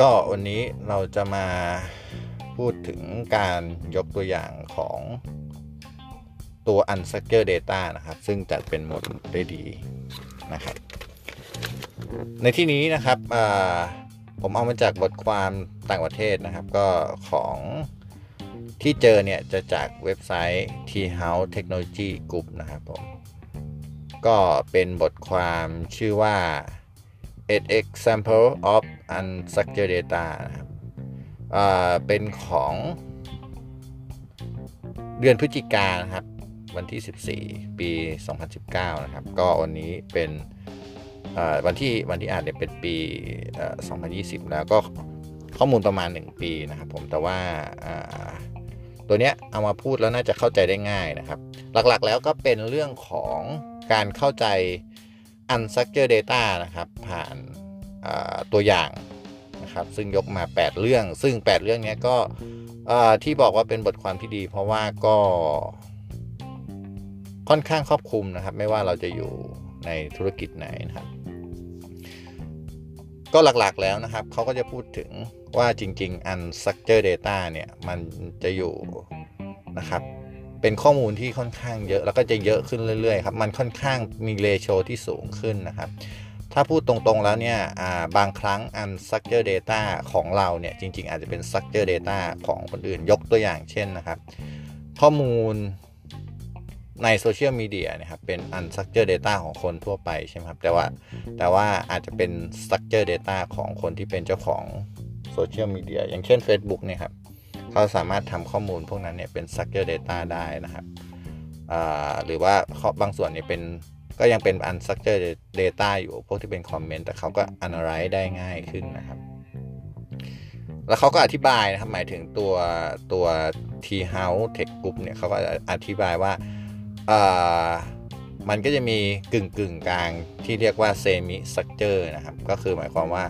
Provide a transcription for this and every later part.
ก็วันนี้เราจะมาพูดถึงการยกตัวอย่างของตัว Unstructured Data นะครับ ซึ่งจัดเป็นหมดได้ดีนะครับ ในที่นี้นะครับผมเอามาจากบทความต่างประเทศนะครับ ก็ของที่เจอเนี่ย จะจากเว็บไซต์ T House Technology Group นะครับผม ก็เป็นบทความชื่อว่า 8 example of unstructured data นะครับเป็นของเดือนพฤศจิกานนะครับ วันที่ 14 ปี 2019 นะครับ ก็วันนี้เป็นวันที่วันที่อ่านเนี่ยเป็นปี 2020 แล้วก็ข้อมูลประมาณ 1 ปีนะครับผมแต่ว่าตัวเนี้ยเอามาพูดแล้วน่าจะเข้าใจได้ง่ายนะครับ หลักๆแล้วก็เป็นเรื่องของการเข้าใจ unstructured data นะครับ ผ่านตัวอย่างนะครับ ซึ่งยกมา 8 เรื่อง ซึ่ง 8 เรื่องนี้ก็ที่บอกว่าเป็นบทความที่ดี เพราะว่าก็ค่อนข้างครอบคลุมนะครับ ไม่ว่าเราจะอยู่ในธุรกิจไหนนะครับ ก็หลักๆแล้วนะครับเขาก็จะพูดถึงว่าจริง ๆ unstructured data เนี่ย มันจะอยู่นะครับ เป็นข้อมูลที่ค่อนข้างเยอะ แล้วก็จะเยอะขึ้นเรื่อยๆครับมันค่อนข้างมีเรโชที่สูงขึ้นนะครับ ถ้าพูดตรงๆแล้วเนี่ยบางครั้ง unstructured data ของเราเนี่ยจริง ๆ อาจจะเป็น structured data ของคนอื่นยกตัวอย่างเช่นนะครับ ข้อมูลในโซเชียลมีเดียนะครับเป็น unstructured data ของคนทั่วไปใช่ไหมครับแต่ว่าแต่ว่าอาจจะเป็น structured data ของคนที่เป็นเจ้าของโซเชียลมีเดียอย่างเช่น Facebook เนี่ยครับ เขาสามารถทำข้อมูลพวกนั้นเนี่ยเป็น structure data ได้นะครับหรือว่าบางส่วนเนี่ยเป็นก็ยังเป็น unstructured data อยู่พวกที่เป็นคอมเมนต์แต่เขาก็ analyze ได้ง่ายขึ้นนะครับ แล้วเขาก็อธิบายนะครับหมายถึงตัวตัว T House Tech Group เนี่ยเขาก็อธิบายว่ามันก็จะมีกึ่งกึ่งกลางที่เรียกว่า semi structure นะครับ ก็คือหมายความว่า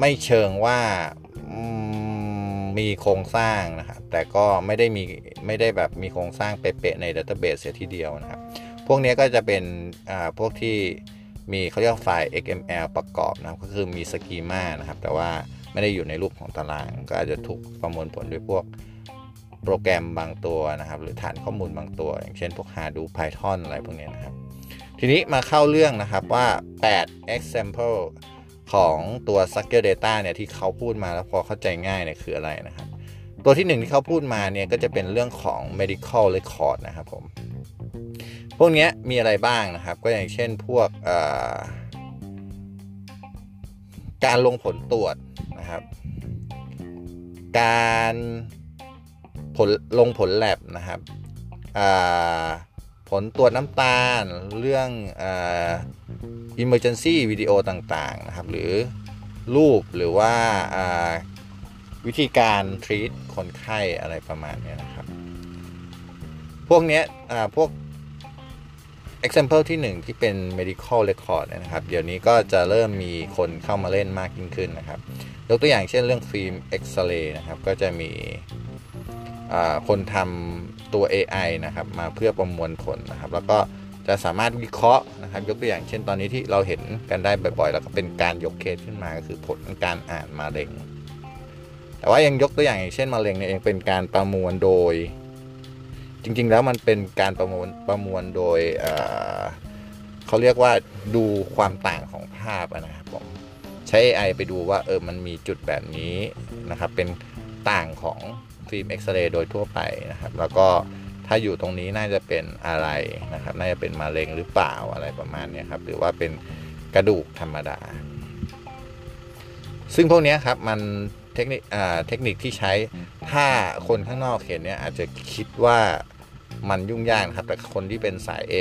ไม่เชิงว่า มีโครงสร้างนะครับ แต่ก็ไม่ได้มีไม่ได้แบบมีโครงสร้างเป๊ะๆในดัตเตอร์เบสเสียทีเดียวนะครับ พวกนี้ก็จะเป็นพวกที่มีเขาเรียกไฟล์ XML ประกอบนะครับ ก็คือมีสกีมานะครับ แต่ว่าไม่ได้อยู่ในรูปของตาราง ก็อาจจะถูกประมวลผลด้วยพวกโปรแกรมบางตัวนะครับ หรือฐานข้อมูลบางตัว อย่างเช่นพวก Hadoop Python อะไรพวกนี้นะครับ ทีนี้มาเข้าเรื่องนะครับว่า 8 example ของตัว structure data เนี่ยที่เขาพูดมาแล้วพอเข้าใจง่ายเนี่ยคืออะไรนะครับ ตัวที่หนึ่งที่เขาพูดมาเนี่ยก็จะเป็นเรื่องของ medical record นะครับผม พวกนี้มีอะไรบ้างนะครับ ก็อย่างเช่นพวกการลงผลตรวจนะครับ การผลลงผลแลบนะครับ ผลตรวจน้ำตาล เรื่องอ emergency วิดีโอต่างๆนะครับ หรือรูปหรือว่าวิธีการ treat คนไข้อะไรประมาณนี้นะครับ พวกนี้พวก example ที่ 1 ที่เป็น medical record นะครับ เดี๋ยวนี้ก็จะเริ่มมีคนเข้ามาเล่นมากยิ่งขึ้นนะครับยกตัวอย่างเช่นเรื่องฟิล์มเอ็กซเรย์นะครับ ก็จะมีคนทำ ตัว AI นะครับมาเพื่อประมวลผลนะครับ แล้วก็จะสามารถวิเคราะห์นะครับ ยกตัวอย่างเช่นตอนนี้ที่เราเห็นกันได้บ่อยๆ แล้วก็เป็นการยกเคสขึ้นมาก็คือผลการอ่านมาเร็ง แต่ว่ายังยกตัวอย่างอย่างเช่นมะเร็งเนี่ยเองเป็นการประมวลโดย จริงๆ แล้วมันเป็นการประมวลประมวลโดยเขาเรียกว่าดูความต่างของภาพนะครับผมใช้ AI ไปดูว่าเออมันมีจุดแบบนี้นะครับเป็นต่างของ ฟิล์มเอ็กซเรย์โดยทั่วไปนะครับ แล้วก็ถ้าอยู่ตรงนี้น่าจะเป็นอะไรนะครับ น่าจะเป็นมะเร็งหรือเปล่าอะไรประมาณนี้ครับ หรือว่าเป็นกระดูกธรรมดา ซึ่งพวกนี้ครับมันเทคนิคเทคนิคที่ใช้ถ้าคนข้างนอกเห็นเนี่ยอาจจะคิดว่ามันยุ่งยากนะครับ แต่คนที่เป็นสายเอ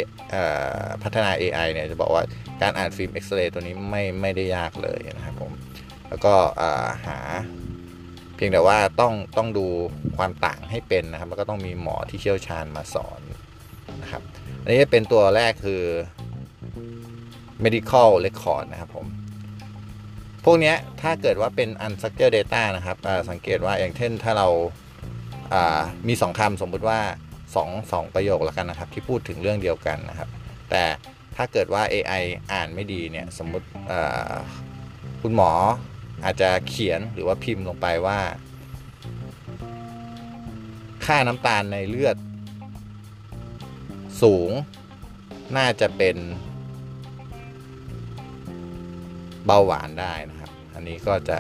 พัฒนา AI เนี่ยจะบอกว่าการอ่านฟิล์มเอ็กซเรย์ตัวนี้ไม่ไม่ได้ยากเลยนะครับผม แล้วก็หา เพียงแต่ว่าต้องต้องดูความต่างให้เป็นนะครับ แล้วก็ต้องมีหมอที่เชี่ยวชาญมาสอนนะครับ อันนี้เป็นตัวแรกคือ medical record นะครับผม พวกนี้ถ้าเกิดว่าเป็น unstructured data นะครับสังเกตว่าอย่างเช่นถ้าเรามีสองคำสมมุติว่า 2 2 ประโยคแล้วกันนะครับ ที่พูดถึงเรื่องเดียวกันนะครับ แต่ถ้าเกิดว่า AI อ่านไม่ดีเนี่ย สมมุติคุณหมอ อาจจะเขียนหรือว่าพิมพ์ลงไปว่า ค่าน้ำตาลในเลือด สูง น่าจะเป็น เบาหวานได้นะครับ อันนี้ก็จะ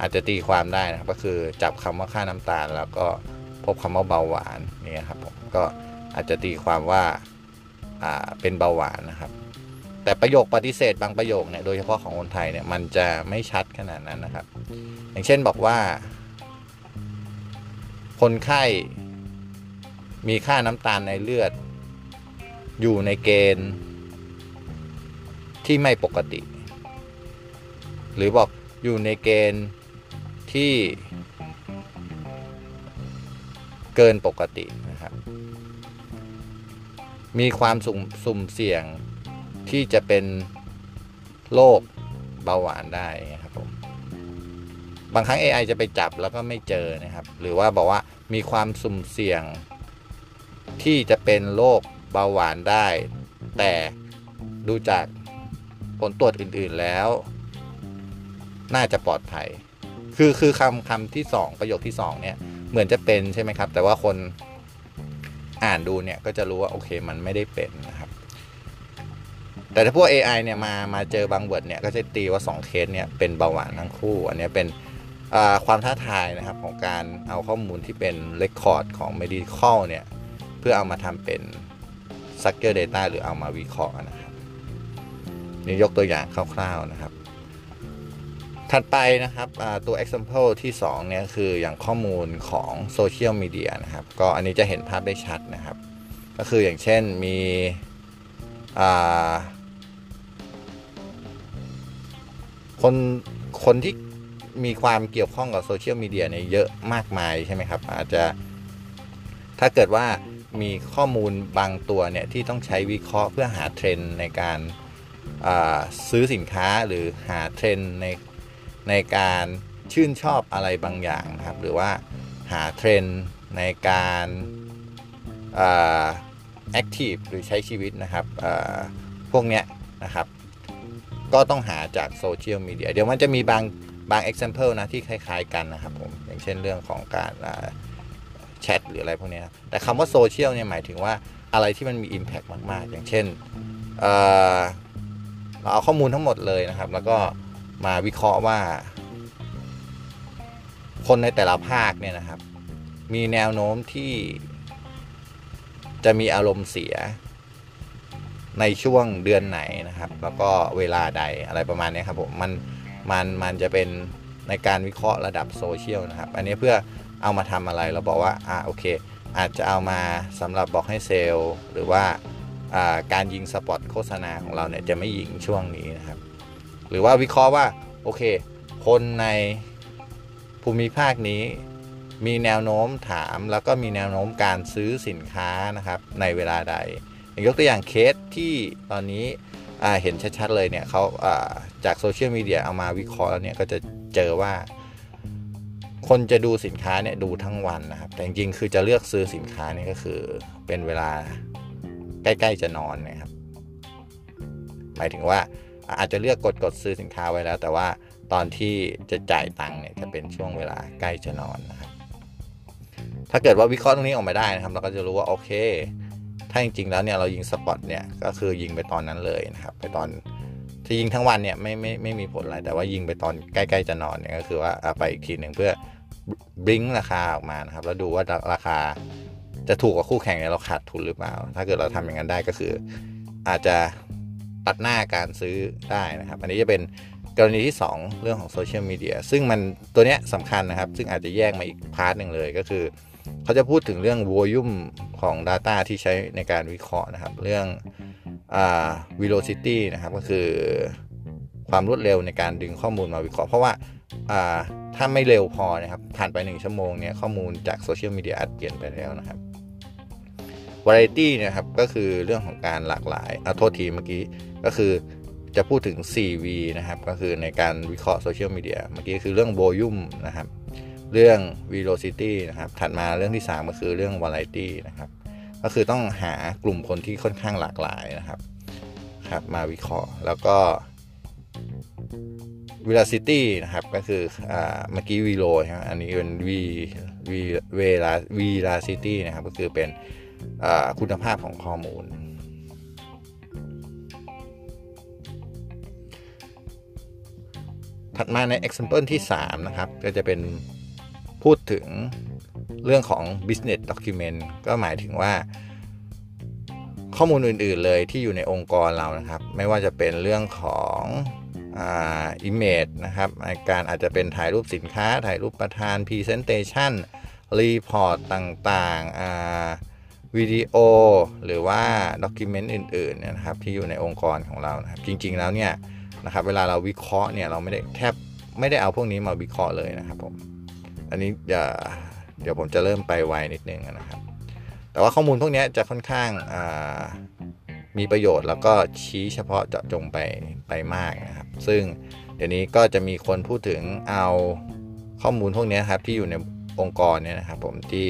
อาจจะตีความได้นะครับ ก็คือจับคำว่าค่าน้ำตาลแล้วก็พบคำว่าเบาหวานนี่ครับผมก็อาจจะตีความว่าอ่าเป็นเบาหวานนะครับ แต่ประโยคปฏิเสธบางประโยคเนี่ยโดยเฉพาะของคนไทยเนี่ยมันจะไม่ชัดขนาดนั้นนะครับ อย่างเช่นบอกว่า คนไข้มีค่าน้ำตาลในเลือด อยู่ในเกณฑ์ที่ไม่ปกติ หรือบอกอยู่ในเกณฑ์ที่เกินปกตินะครับ มีความสุ่มสุ่มเสี่ยง ที่จะเป็นโรคเบาหวานได้นะครับผมบางครั้ง AI จะไปจับแล้วก็ไม่เจอนะครับ หรือว่าบอกว่ามีความสุ่มเสี่ยง ที่จะเป็นโรคเบาหวานได้ แต่ดูจากผลตรวจอื่นๆแล้ว น่าจะปลอดภัย คือคือคำคำที่สองประโยคที่สองเนี่ย เหมือนจะเป็นใช่ไหมครับ แต่ว่าคนอ่านดูเนี่ยก็จะรู้ว่าโอเคมันไม่ได้เป็นนะครับ แต่ถ้าพวก AI เนี่ยมามาเจอบาง word เนี่ยก็จะตีว่า 2 เคสเนี่ยเป็นเบาหวานทั้งคู่ อันนี้เป็นความท้าทายนะครับของการเอาข้อมูลที่เป็น record ของ medical เนี่ยเพื่อเอามาทำเป็น s ั c เกอร์ data หรือเอามาวิเคราะห์นะครับนี่ยกตัวอย่างคร่าวๆนะครับ ถัดไปนะครับตัว example ที่2เนี่ยคืออย่างข้อมูลของโซเชียลมีเดียนะครับก็อันนี้จะเห็นภาพได้ชัดนะครับ ก็คืออย่างเช่นมี คนคนที่มีความเกี่ยวข้องกับโซเชียลมีเดียเนี่ยเยอะมากมายใช่ไหมครับ อาจจะ ถ้าเกิดว่ามีข้อมูลบางตัวเนี่ยที่ต้องใช้วิเคราะห์เพื่อหาเทรนด์ในการซื้อสินค้าหรือหาเทรนด์ในในการชื่นชอบอะไรบางอย่างนะครับ หรือว่าหาเทรนด์ในการ active หรือใช้ชีวิตนะครับพวกเนี้ยนะครับ ก็ต้องหาจากโซเชียลมีเดียเดี๋ยวมันจะมีบางบาง example นะที่คล้ายๆกันนะครับผมอย่างเช่นเรื่องของการแชทหรืออะไรพวกนี้แต่คำว่าโซเชียลเนี่ยหมายถึงว่าอะไรที่มันมี Impact มากๆ อย่างเช่นเเราเอาข้อมูลทั้งหมดเลยนะครับ แล้วก็มาวิเคราะห์ว่า คนในแต่ละภาคเนี่ยนะครับ มีแนวโน้มที่จะมีอารมณ์เสีย ในช่วงเดือนไหนนะครับ แล้วก็เวลาใดอะไรประมาณนี้ครับผมมันมันมันจะเป็นในการวิเคราะห์ระดับโซเชียลนะครับ อันนี้เพื่อเอามาทำอะไรเราบอกว่าอ่าโอเค อาจจะเอามาสำหรับบอกให้เซลล์หรือว่าการยิงสปอตโฆษณาของเราเนี่ยจะไม่ยิงช่วงนี้นะครับ หรือว่าวิเคราะห์ว่าโอเค คนในภูมิภาคนี้มีแนวโน้มถามแล้วก็มีแนวโน้มการซื้อสินค้านะครับในเวลาใด ยกตัวอย่างเคสที่ตอนนี้เห็นชัดๆเลยเนี่ยเขาจากโซเชียลมีเดียเอามาวิเคราะห์แล้วเนี่ยก็จะเจอว่า คนจะดูสินค้าเนี่ยดูทั้งวันนะครับ แต่จริงๆคือจะเลือกซื้อสินค้านี่ก็คือเป็นเวลาใกล้ๆจะนอนนะครับ หมายถึงว่าอาจจะเลือกกดกดซื้อสินค้าไว้แล้ว แต่ว่าตอนที่จะจ่ายตังค์เนี่ยจะเป็นช่วงเวลาใกล้จะนอนนะครับ ถ้าเกิดว่าวิเคราะห์ตรงนี้ออกมาได้นะครับ เราก็จะรู้ว่าโอเค ถ้าจริงๆแล้วเนี่ยเรายิง spot เนี่ยก็คือยิงไปตอนนั้นเลยนะครับไปตอนที่ยิงทั้งวันเนี่ยไม่ไม่ไม่มีผลอะไรแต่ว่ายิงไปตอนใกล้ๆจะนอนเนี่ยก็คือว่าไปอีกทีหนึ่งเพื่อ bring ราคาออกมานะครับแล้วดูว่าราคาจะถูกกว่าคู่แข่งเนี่ยเราขาดทุนหรือเปล่า ถ้าเกิดเราทำอย่างนั้นได้ก็คือ อาจจะตัดหน้าการซื้อได้นะครับ อันนี้จะเป็นกรณีที่ 2 เรื่องของโซเชียลมีเดียซึ่งมันตัวเนี้ยสำคัญนะครับ ซึ่งอาจจะแยกมาอีก part หนึ่งเลยก็คือ เขาจะพูดถึงเรื่อง volume ของ Data ที่ใช้ในการวิเคราะห์นะครับ เรื่องอ่า velocity นะครับก็คือความรวดเร็วในการดึงข้อมูลมาวิเคราะห์ เพราะว่าอ่าถ้าไม่เร็วพอนะครับผ่านไป 1 ชั่วโมงเนี่ยข้อมูลจากโซเชียลมีเดียอาจเปลี่ยนไปแล้วนะครับ variety นะครับก็คือเรื่องของการหลากหลายเอาโทษทีเมื่อกี้ก็คือจะพูดถึง 4V นะครับ ก็คือในการวิเคราะห์โซเชียลมีเดียเมื่อกี้คือเรื่อง volume นะครับ เรื่อง velocity นะครับ ถัดมาเรื่องที่ 3 ก็คือเรื่อง variety นะครับ ก็คือต้องหากลุ่มคนที่ค่อนข้างหลากหลายนะครับครับมาวิเคราะห์แล้วก็ velocity นะครับก็คืออเมื่อกี้ velo ใช่ไหมอันนี้เป็น v v vela velocity นะครับก็คือเป็นคุณภาพของข้อมูลถัดมาใน example ที่ 3 นะครับ ก็จะเป็น พูดถึงเรื่องของ business document ก็หมายถึงว่า ข้อมูลอื่น ๆ เลยที่อยู่ในองค์กรเรานะครับ ไม่ว่าจะเป็นเรื่องของอ่า image นะครับการอาจจะเป็นถ่ายรูปสินค้า ถ่ายรูปประธาน presentation report ต่างๆวิดีโอ หรือว่าด็อกิเมนต์อื่นๆนะครับที่อยู่ในองค์กรของเรานะครับจริง ๆ แล้วเนี่ยนะครับเวลาเราวิเคราะห์เนี่ยเราไม่ได้แทบไม่ได้เอาพวกนี้มาวิเคราะห์เลยนะครับผม อันนี้จะเดี๋ยวผมจะเริ่มไปไวนิดนึงนะครับ แต่ว่าข้อมูลพวกนี้จะค่อนข้างมีประโยชน์แล้วก็ชี้เฉพาะเจาะจงไปไปมากนะครับ ซึ่งเดี๋ยวนี้ก็จะมีคนพูดถึงเอาข้อมูลพวกนี้ครับที่อยู่ในองค์กรเนี่ยนะครับผมที่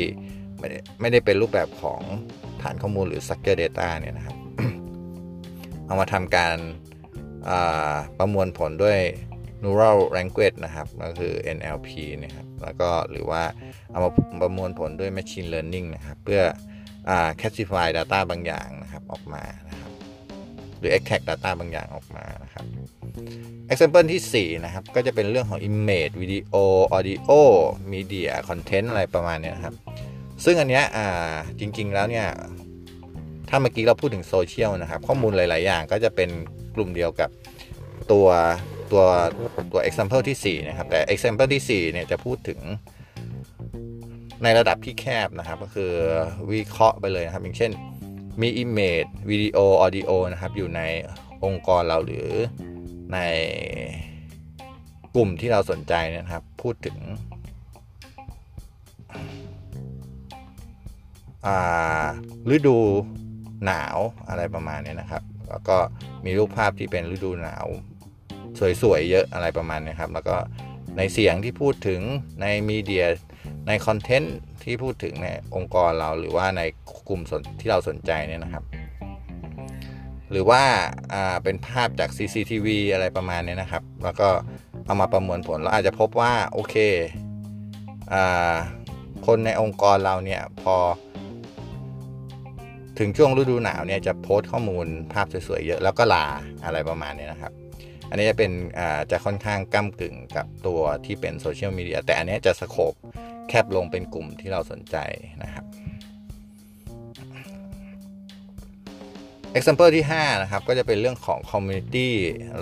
ไม่ได้ไม่ได้เป็นรูปแบบของฐานข้อมูลหรือ structure data เนี่ยนะครับ เอามาทำการประมวลผลด้วย neural language นะครับ ก็คือ NLP นะครับ แล้วก็หรือว่าเอามาประมวลผลด้วย machine learning นะครับ เพื่อ classify data บางอย่างนะครับออกมานะครับ หรือ extract data บางอย่างออกมานะครับ example ที่ 4 นะครับ ก็จะเป็นเรื่องของ image video audio media content อะไรประมาณนี้นะครับ ซึ่งอันเนี้ยจริง ๆ แล้วเนี่ย ถ้าเมื่อกี้เราพูดถึงโซเชียลนะครับ ข้อมูลหลาย ๆ อย่างก็จะเป็นกลุ่มเดียวกับตัว ตัวตัว example ที่ 4 นะครับ แต่ example ที่4เนี่ยจะพูดถึงในระดับที่แคบนะครับ ก็คือวิเคราะห์ไปเลยนะครับ อย่างเช่นมี image วิดีโอ audio นะครับ อยู่ในองค์กรเราหรือในกลุ่มที่เราสนใจนะครับ พูดถึงฤดูหนาวอะไรประมาณนี้นะครับ แล้วก็มีรูปภาพที่เป็นฤดูหนาว สวยๆเยอะอะไรประมาณนี้ครับ แล้วก็ในเสียงที่พูดถึงในมีเดียในคอนเทนต์ที่พูดถึงในองค์กรเราหรือว่าในกลุ่มที่เราสนใจเนี่ยนะครับ หรือว่าเป็นภาพจาก CCTV อะไรประมาณนี้นะครับ แล้วก็เอามาประมวลผลเราอาจจะพบว่าโอเคคนในองค์กรเราเนี่ยพอ ถึงช่วงฤดูหนาวเนี่ยจะโพสต์ข้อมูลภาพสวยๆเยอะแล้วก็ลาอะไรประมาณนี้นะครับ อันนี้จะเป็นจะค่อนข้างก้ากึ่งกับตัวที่เป็นโซเชียลมีเดียแต่อันนี้จะสโคบแคบลงเป็นกลุ่มที่เราสนใจนะครับ example ที่ 5 นะครับ ก็จะเป็นเรื่องของ community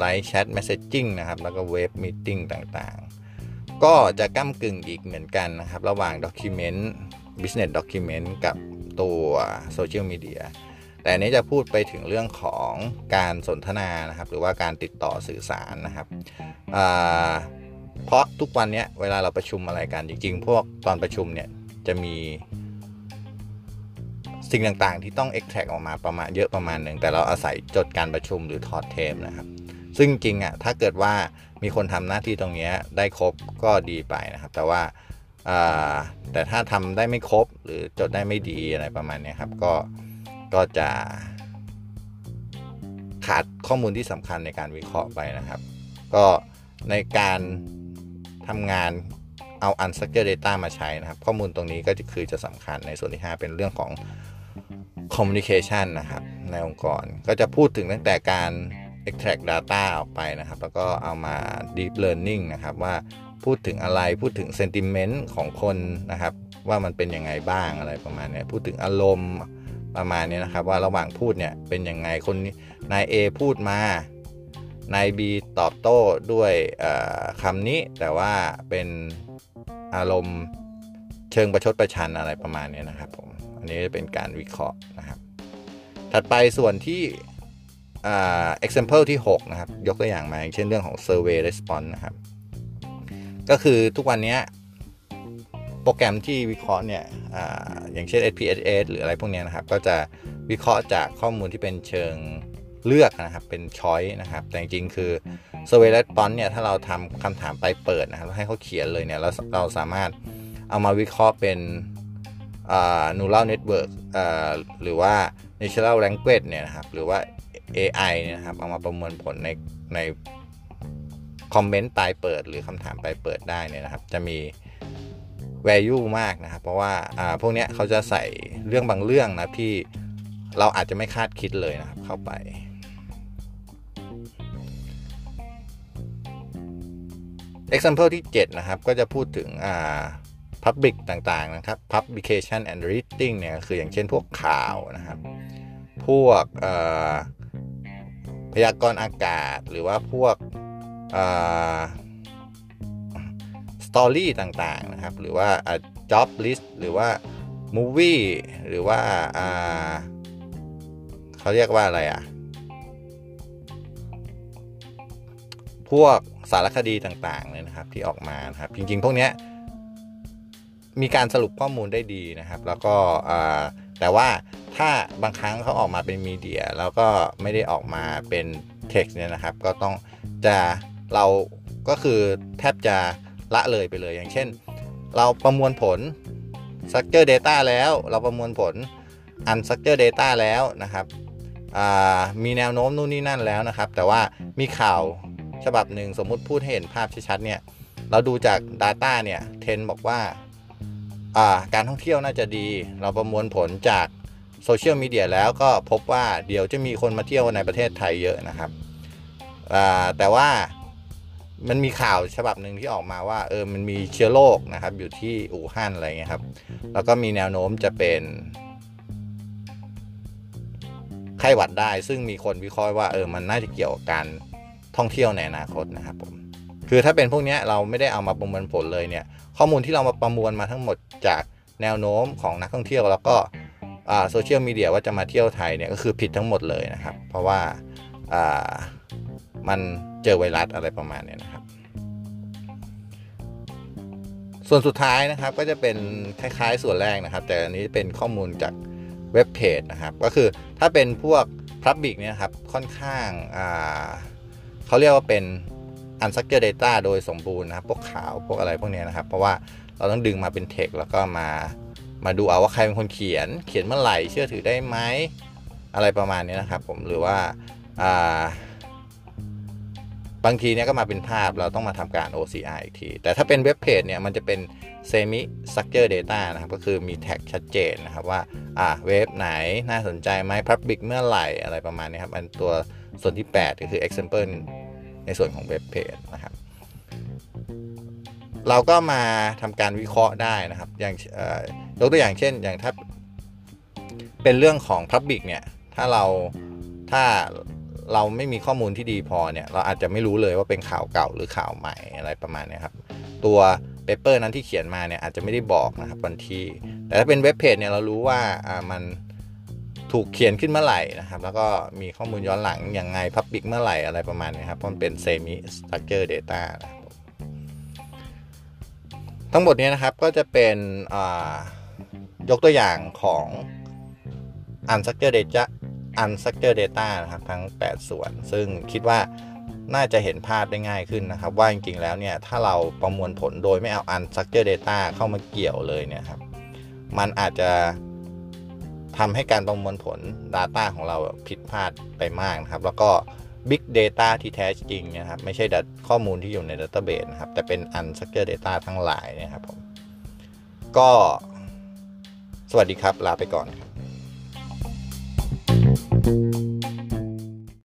live chat messaging นะครับ แล้วก็ web meeting ต่างๆ ก็จะก้ากึ่งอีกเหมือนกันนะครับ ระหว่าง document business document กับตัวโซเชียลมีเดีย แต่อันนี้จะพูดไปถึงเรื่องของการสนทนานะครับ หรือว่าการติดต่อสื่อสารนะครับเพราะทุกวันนี้เวลาเราประชุมอะไรกันจริงๆ พวกตอนประชุมเนี่ยจะมีสิ่งต่างๆ ที่ต้อง extract ออกมาประมาณเยอะประมาณหนึ่งแต่เราอาศัยจดการประชุมหรือทอดเทมนะครับ ซึ่งจริงอะถ้าเกิดว่ามีคนทำหน้าที่ตรงนี้ได้ครบก็ดีไปนะครับ แต่ว่าแต่ถ้าทำได้ไม่ครบหรือจดได้ไม่ดีอะไรประมาณนี้ครับก็ ก็จะขาดข้อมูลที่สำคัญในการวิเคราะห์ไปนะครับ ก็ในการทำงานเอา unstructured data มาใช้นะครับ ข้อมูลตรงนี้ก็คือจะสำคัญในส่วนที่ 5 เป็นเรื่องของ communication นะครับ ในองค์กรก็จะพูดถึงตั้งแต่การ extract data ออกไปนะครับ แล้วก็เอามา deep learning นะครับ ว่าพูดถึงอะไรพูดถึงเซนติเมนต์ของคนนะครับ ว่ามันเป็นยังไงบ้างอะไรประมาณนี้พูดถึงอารมณ์ ประมาณนี้นะครับ ว่าระหว่างพูดเนี่ยเป็นยังไงคนนาย A พูดมานาย B ตอบโต้ด้วยคำนี้ แต่ว่าเป็นอารมณ์เชิงประชดประชันอะไรประมาณนี้นะครับผมอันนี้เป็นการวิเคราะห์นะครับ ถัดไปส่วนที่ example ที่ 6 นะครับ ยกตัวอย่างมาอย่างเช่นเรื่องของ survey response นะครับ ก็คือทุกวันนี้ โปรแกรมที่วิเคราะห์เนี่ยออย่างเช่น SPSS หรืออะไรพวกนี้นะครับ ก็จะวิเคราะห์จากข้อมูลที่เป็นเชิงเลือกนะครับ เป็นช้อยนะครับ แต่จริงๆ คือ survey response เนี่ย ถ้าเราทำคำถามไปเปิดนะครับ ให้เขาเขียนเลยเนี่ยแล้วเราสามารถเอามาวิเคราะห์เป็น neural network หรือว่า natural language เนี่ยนะครับ หรือว่า AI เนี่ยนะครับ เอามาประมวลผลในในคอมเมนต์ปลายเปิด หรือคำถามปลายเปิดได้เนี่ยนะครับ จะมี value มากนะครับ เพราะว่าพวกนี้เขาจะใส่เรื่องบางเรื่องนะที่เราอาจจะไม่คาดคิดเลยนะครับเข้าไป example ที่ 7 นะครับ ก็จะพูดถึงอ่า public ต่างๆนะครับ publication and reading เนี่ยคืออย่างเช่นพวกข่าวนะครับ พวกพยากรณ์อากาศหรือว่าพวก สตอรี่ต่างๆนะครับ หรือว่า job list หรือว่า movie หรือว่าเขาเรียกว่าอะไรอะ พวกสารคดีต่างๆเลยนะครับที่ออกมานะครับ จริงๆ พวกนี้มีการสรุปข้อมูลได้ดีนะครับ แล้วก็แต่ว่าถ้าบางครั้งเขาออกมาเป็นมีเดีย แล้วก็ไม่ได้ออกมาเป็นเท็กซ์เนี่ยนะครับ ก็ต้องจะเราก็คือแทบจะ ละเลยไปเลย อย่างเช่น เราประมวลผล structure data แล้ว เราประมวลผล unstructure data แล้วนะครับมีแนวโน้มนู่นนี่นั่นแล้วนะครับ แต่ว่ามีข่าวฉบับหนึ่งสมมุติพูดให้เห็นภาพชัดๆเนี่ย เราดูจาก Data เนี่ยเทนบอกว่าการท่องเที่ยวน่าจะดี เราประมวลผลจากโซเชียลมีเดียแล้วก็พบว่าเดี๋ยวจะมีคนมาเที่ยวในประเทศไทยเยอะนะครับแต่ว่า มันมีข่าวฉบับหนึ่งที่ออกมาว่าเออมันมีเชื้อโรคนะครับ อยู่ที่อู่ฮั่นอะไรเงี้ยครับ แล้วก็มีแนวโน้มจะเป็นไข้หวัดได้ ซึ่งมีคนวิเคราะห์ว่าเออมันน่าจะเกี่ยวกับการท่องเที่ยวในอนาคตนะครับผมคือถ้าเป็นพวกนี้เราไม่ได้เอามาประมวลผลเลยเนี่ย ข้อมูลที่เรามาประมวลมาทั้งหมดจากแนวโน้มของนักท่องเที่ยว แล้วก็โซเชียลมีเดียว่าจะมาเที่ยวไทยเนี่ยก็คือผิดทั้งหมดเลยนะครับ เพราะว่ามัน เจอไวรัสอะไรประมาณนี้นะครับ ส่วนสุดท้ายนะครับก็จะเป็นคล้ายๆส่วนแรกนะครับ แต่อันนี้เป็นข้อมูลจากเว็บเพจนะครับ ก็คือถ้าเป็นพวก Public เนี่ยครับค่อนข้างเขาเรียกว่าเป็น unstructured data โดยสมบูรณ์นะครับ พวกข่าวพวกอะไรพวกนี้นะครับ เพราะว่าเราต้องดึงมาเป็นเทคแล้วก็มามาดูเอาว่าใครเป็นคนเขียน เขียนเมื่อไหร่เชื่อถือได้ไหมอะไรประมาณนี้นะครับ ผมหรือว่า บางทีเนี่ยก็มาเป็นภาพเราต้องมาทำการ OCR อีกที แต่ถ้าเป็นเว็บเพจเนี่ยมันจะเป็น semi structure data นะครับก็คือมี tag ชัดเจนนะครับว่าอ่าเว็บไหนน่าสนใจไหม public เมื่อไหร่อะไรประมาณนี้ครับอันตัวส่วนที่ 8 ก็คือ example ในส่วนของเว็บเพจนะครับเราก็มาทำการวิเคราะห์ได้นะครับอย่างยกตัวอย่างเช่น อย่างถ้าเป็นเรื่องของ Public เนี่ยถ้าเราถ้า เราไม่มีข้อมูลที่ดีพอเนี่ยเราอาจจะไม่รู้เลยว่าเป็นข่าวเก่าหรือข่าวใหม่อะไรประมาณนี้ครับตัว paper นั้นที่เขียนมาเนี่ยอาจจะไม่ได้บอกนะครับวันที่ แต่ถ้าเป็นเว็บเพจเนี่ยเรารู้ว่าอ่ามันถูกเขียนขึ้นเมื่อไหร่นะครับ แล้วก็มีข้อมูลย้อนหลังอย่างไง public เมื่อไหร่อะไรประมาณนี้ครับเพราะมันเป็น semi structure data ทั้งหมดนี้นะครับก็จะเป็นยกตัวอย่างของ unstructured data unstructured data นะครับทั้ง 8 ส่วน ซึ่งคิดว่าน่าจะเห็นภาพได้ง่ายขึ้นนะครับ ว่าจริงๆแล้วเนี่ยถ้าเราประมวลผลโดยไม่เอา unstructured data เข้ามาเกี่ยวเลยเนี่ยครับมันอาจจะทำให้การประมวลผล Data ของเราผิดพลาดไปมากนะครับ แล้วก็ Big Data ที่แท้จริงนะครับ ไม่ใช่ข้อมูลที่อยู่ใน Database นะครับ แต่เป็น Unstructured Data ทั้งหลายนะครับผมก็สวัสดีครับ ลาไปก่อนครับ